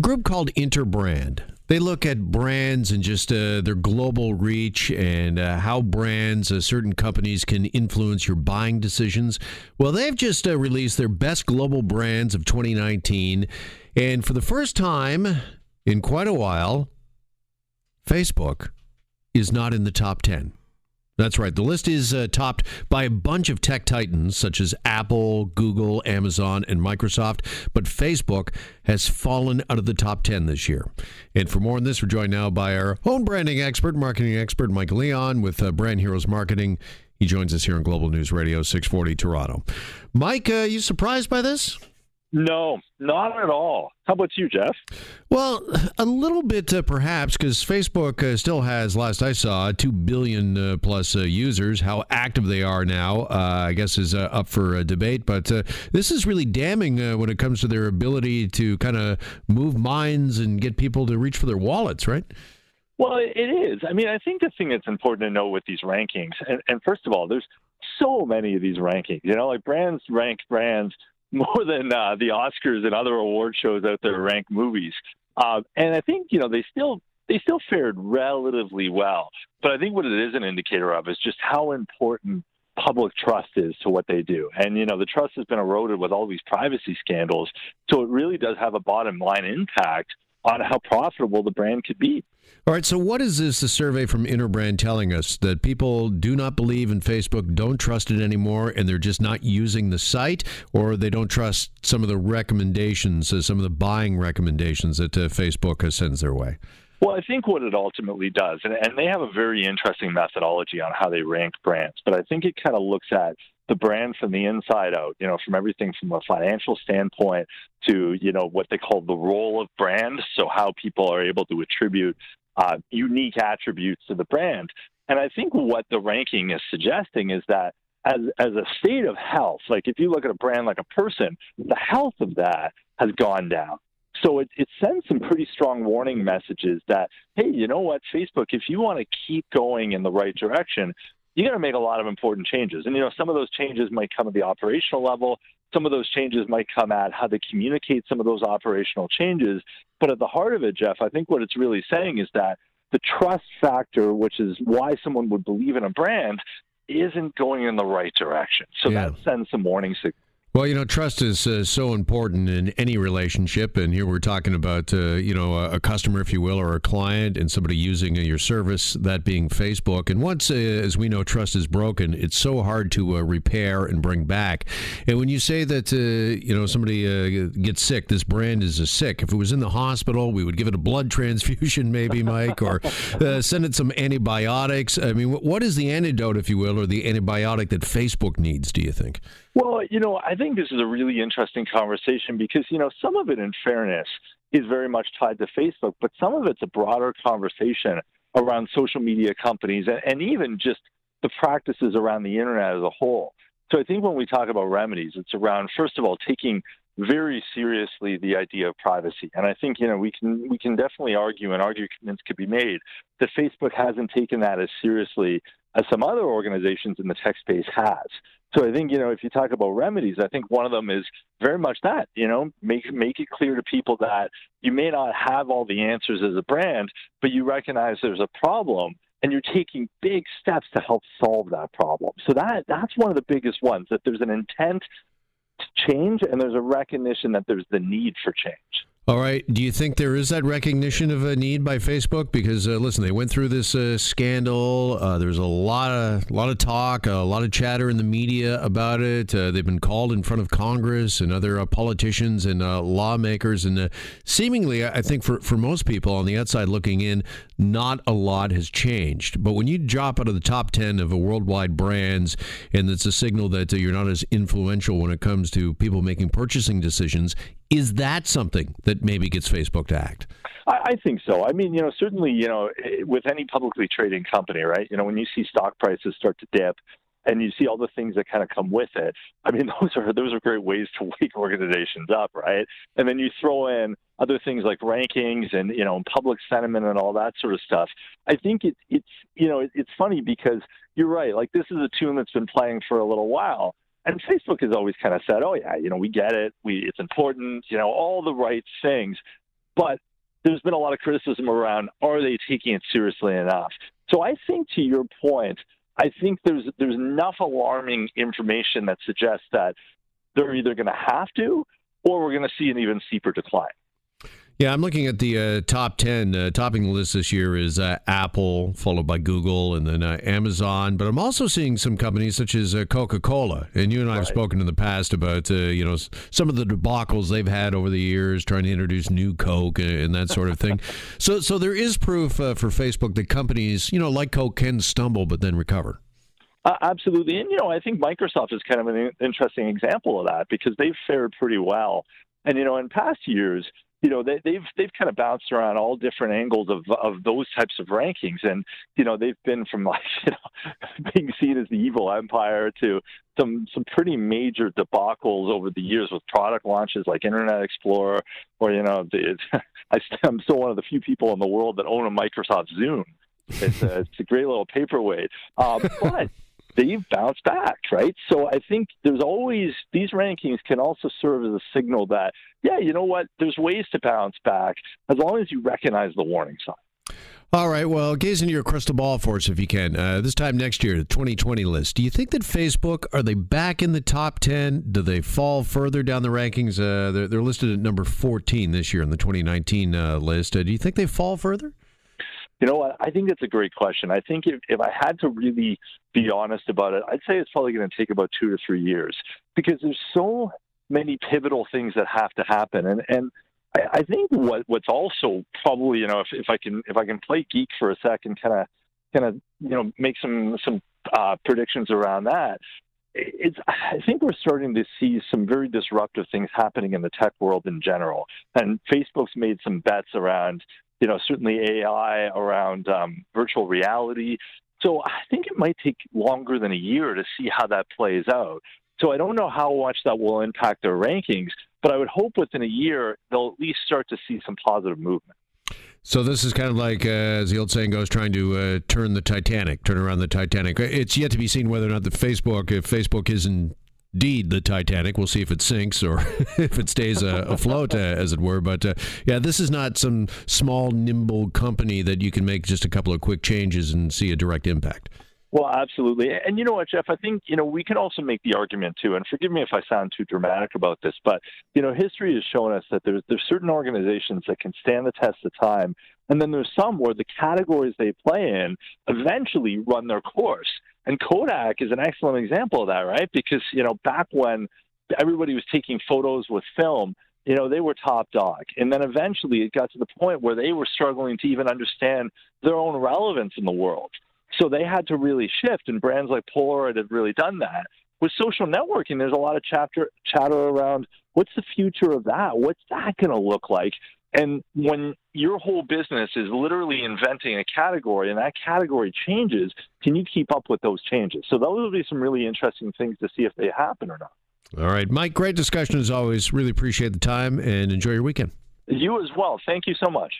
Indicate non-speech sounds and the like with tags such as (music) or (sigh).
group called Interbrand. They look at brands and just uh, their global reach and uh, how brands, uh, certain companies can influence your buying decisions. Well, they've just uh, released their best global brands of 2019. And for the first time in quite a while, Facebook is not in the top 10. That's right. The list is uh, topped by a bunch of tech titans such as Apple, Google, Amazon, and Microsoft, but Facebook has fallen out of the top 10 this year. And for more on this, we're joined now by our own branding expert, marketing expert, Mike Leon with uh, Brand Heroes Marketing. He joins us here on Global News Radio 640 Toronto. Mike, uh, you surprised by this? No, not at all. How about you, Jeff? Well, a little bit uh, perhaps because Facebook uh, still has, last I saw, 2 billion uh, plus uh, users. How active they are now, uh, I guess, is uh, up for debate. But this is really damning when it comes to their ability to kind of move minds and get people to reach for their wallets, right? Well, it is. I mean, I think the thing that's important to know with these rankings, and, and first of all, there's so many of these rankings. You know, like brands rank brands more than uh, the Oscars and other award shows out there rank movies. Uh, and I think you know they still they still fared relatively well. But I think what it is an indicator of is just how important public trust is to what they do. And you know the trust has been eroded with all these privacy scandals, so it really does have a bottom line impact on how profitable the brand could be. All right, so what is this the survey from Interbrand telling us that people do not believe in Facebook, don't trust it anymore, and they're just not using the site, or they don't trust some of the recommendations, uh, some of the buying recommendations that uh, Facebook sends their way? Well, I think what it ultimately does, and, and they have a very interesting methodology on how they rank brands, but I think it kind of looks at the brand from the inside out, you know, from everything from a financial standpoint to, you know, what they call the role of brand. So how people are able to attribute uh, unique attributes to the brand. And I think what the ranking is suggesting is that as, as a state of health, like if you look at a brand like a person, the health of that has gone down. So it, it sends some pretty strong warning messages that, hey, you know what, Facebook, if you want to keep going in the right direction, you got to make a lot of important changes. And, you know, some of those changes might come at the operational level. Some of those changes might come at how they communicate some of those operational changes. But at the heart of it, Jeff, I think what it's really saying is that the trust factor, which is why someone would believe in a brand, isn't going in the right direction. So yeah. that sends some warning signals. Well, you know, trust is uh, so important in any relationship, and here we're talking about, uh, you know, a, a, customer, if you will, or a client, and somebody using uh, your service, that being Facebook. And once, uh, as we know, trust is broken, it's so hard to uh, repair and bring back. And when you say that, uh, you know, somebody gets sick, this brand is sick. If it was in the hospital, we would give it a blood (laughs) transfusion, maybe, Mike, or send it some antibiotics. I mean, what is the antidote, if you will, or the antibiotic that Facebook needs? Do you think? Well, you know, I think this is a really interesting conversation because, you know, some of it, in fairness, is very much tied to Facebook, but some of it's a broader conversation around social media companies and, and even just the practices around the internet as a whole. So I think when we talk about remedies, it's around, first of all, taking very seriously the idea of privacy. And I think, you know, we can we can definitely argue and arguments could be made that Facebook hasn't taken that as seriously as some other organizations in the tech space has. So I think you know if you talk about remedies, I think one of them is very much that you know make make it clear to people that you may not have all the answers as a brand, but you recognize there's a problem and you're taking big steps to help solve that problem. So that that's one of the biggest ones that there's an intent to change and there's a recognition that there's the need for change. All right. Do you think there is that recognition of a need by Facebook? Because uh, listen, they went through this uh, scandal. Uh, there's a lot of lot of talk, a lot of chatter in the media about it. Uh, they've been called in front of Congress and other uh, politicians and uh, lawmakers, and seemingly, I think for for most people on the outside looking in, not a lot has changed. But when you drop out of the top ten of worldwide brands, and it's a signal that you're not as influential when it comes to people making purchasing decisions, is that something that maybe gets Facebook to act? I, think so. I mean, you know, certainly, you know, eh, with any publicly trading company, right? You know, when you see stock prices start to dip, and you see all the things that kind of come with it. I mean, (laughs) those are those are great ways to wake organizations up, right? And then you throw in other things like rankings and you know public sentiment and all that sort of stuff. I think it, it's you know it, it's funny because you're right. Like this is a tune that's been playing for a little while, and Facebook has always kind of said, "Oh yeah, you know, we get it. We it's important. You know, all the right things." but there's been a lot of criticism around are they taking it seriously enough? So I think to your point, I think there's there's enough alarming information that suggests that they're either going to have to or we're going to see an even steeper decline. Yeah, I'm looking at the uh, top 10. Uh, topping the list this year is uh, Apple, followed by Google, and then uh, Amazon. But I'm also seeing some companies such as uh, Coca Cola. And you and I have spoken in the past about, uh, you know, some of the debacles they've had over the years trying to introduce new Coke and, that sort of thing. (laughs) so, so there is proof for Facebook that companies, you know, like Coke can stumble but then recover. Uh, absolutely. And, you know, I think Microsoft is kind of an interesting example of that because they've fared pretty well. And, you know, in past years, you know they, they've they've kind of bounced around all different angles of of those types of rankings, and you know they've been from (laughs) like you know being seen as the evil empire to some some pretty major debacles over the years with product launches like Internet Explorer, or you know the, (laughs) I'm still one of the few people in the world that own a Microsoft Zune. It's a, it's a great little paperweight, uh, but they've bounced back, right? So I think there's always these rankings can also serve as a signal that, yeah, you know what, there's ways to bounce back as long as you recognize the warning sign. All right. Well, gaze into your crystal ball for us if you can. Uh, this time next year, the 2020 list. Do you think that Facebook are they back in the top 10? Do they fall further down the rankings? Uh, they're, they're, listed at number 14 this year in the 2019 uh, list. Uh, do you think they fall further? You know what? I think that's a great question. I think if, if I had to really be honest about it, I'd say it's probably going to take about two to three years because there's so many pivotal things that have to happen. And, and I, I think what, what's also probably, you know, if, if I can, if I can play geek for a second, kind of, kind of, you know, make some, some uh, predictions around that. It's, I think we're starting to see some very disruptive things happening in the tech world in general. And Facebook's made some bets around you know, certainly AI around um, virtual reality. So I think it might take longer than a year to see how that plays out. So I don't know how much that will impact their rankings, but I would hope within a year they'll at least start to see some positive movement. So this is kind of like, uh, as the old saying goes, trying to uh, turn the Titanic, turn around the Titanic. It's yet to be seen whether or not the Facebook, if Facebook isn't indeed the Titanic. We'll see if it sinks or (laughs) if it stays uh, afloat, uh, as it were. But uh, yeah, this is not some small, nimble company that you can make just a couple of quick changes and see a direct impact. Well, absolutely. And you know what, Jeff? I think, you know, we can also make the argument too, and forgive me if I sound too dramatic about this, but, you know, history has shown us that there's, there's certain organizations that can stand the test of time. And then there's some where the categories they play in eventually run their course. And Kodak is an excellent example of that, right? Because, you know, back when everybody was taking photos with film, you know, they were top dog. And then eventually it got to the point where they were struggling to even understand their own relevance in the world. So they had to really shift, and brands like Polaroid have really done that. With social networking, there's a lot of chapter, chatter around what's the future of that? What's that going to look like? And when your whole business is literally inventing a category and that category changes, can you keep up with those changes? So those will be some really interesting things to see if they happen or not. All right, Mike, great discussion as always. Really appreciate the time and enjoy your weekend. You as well. Thank you so much.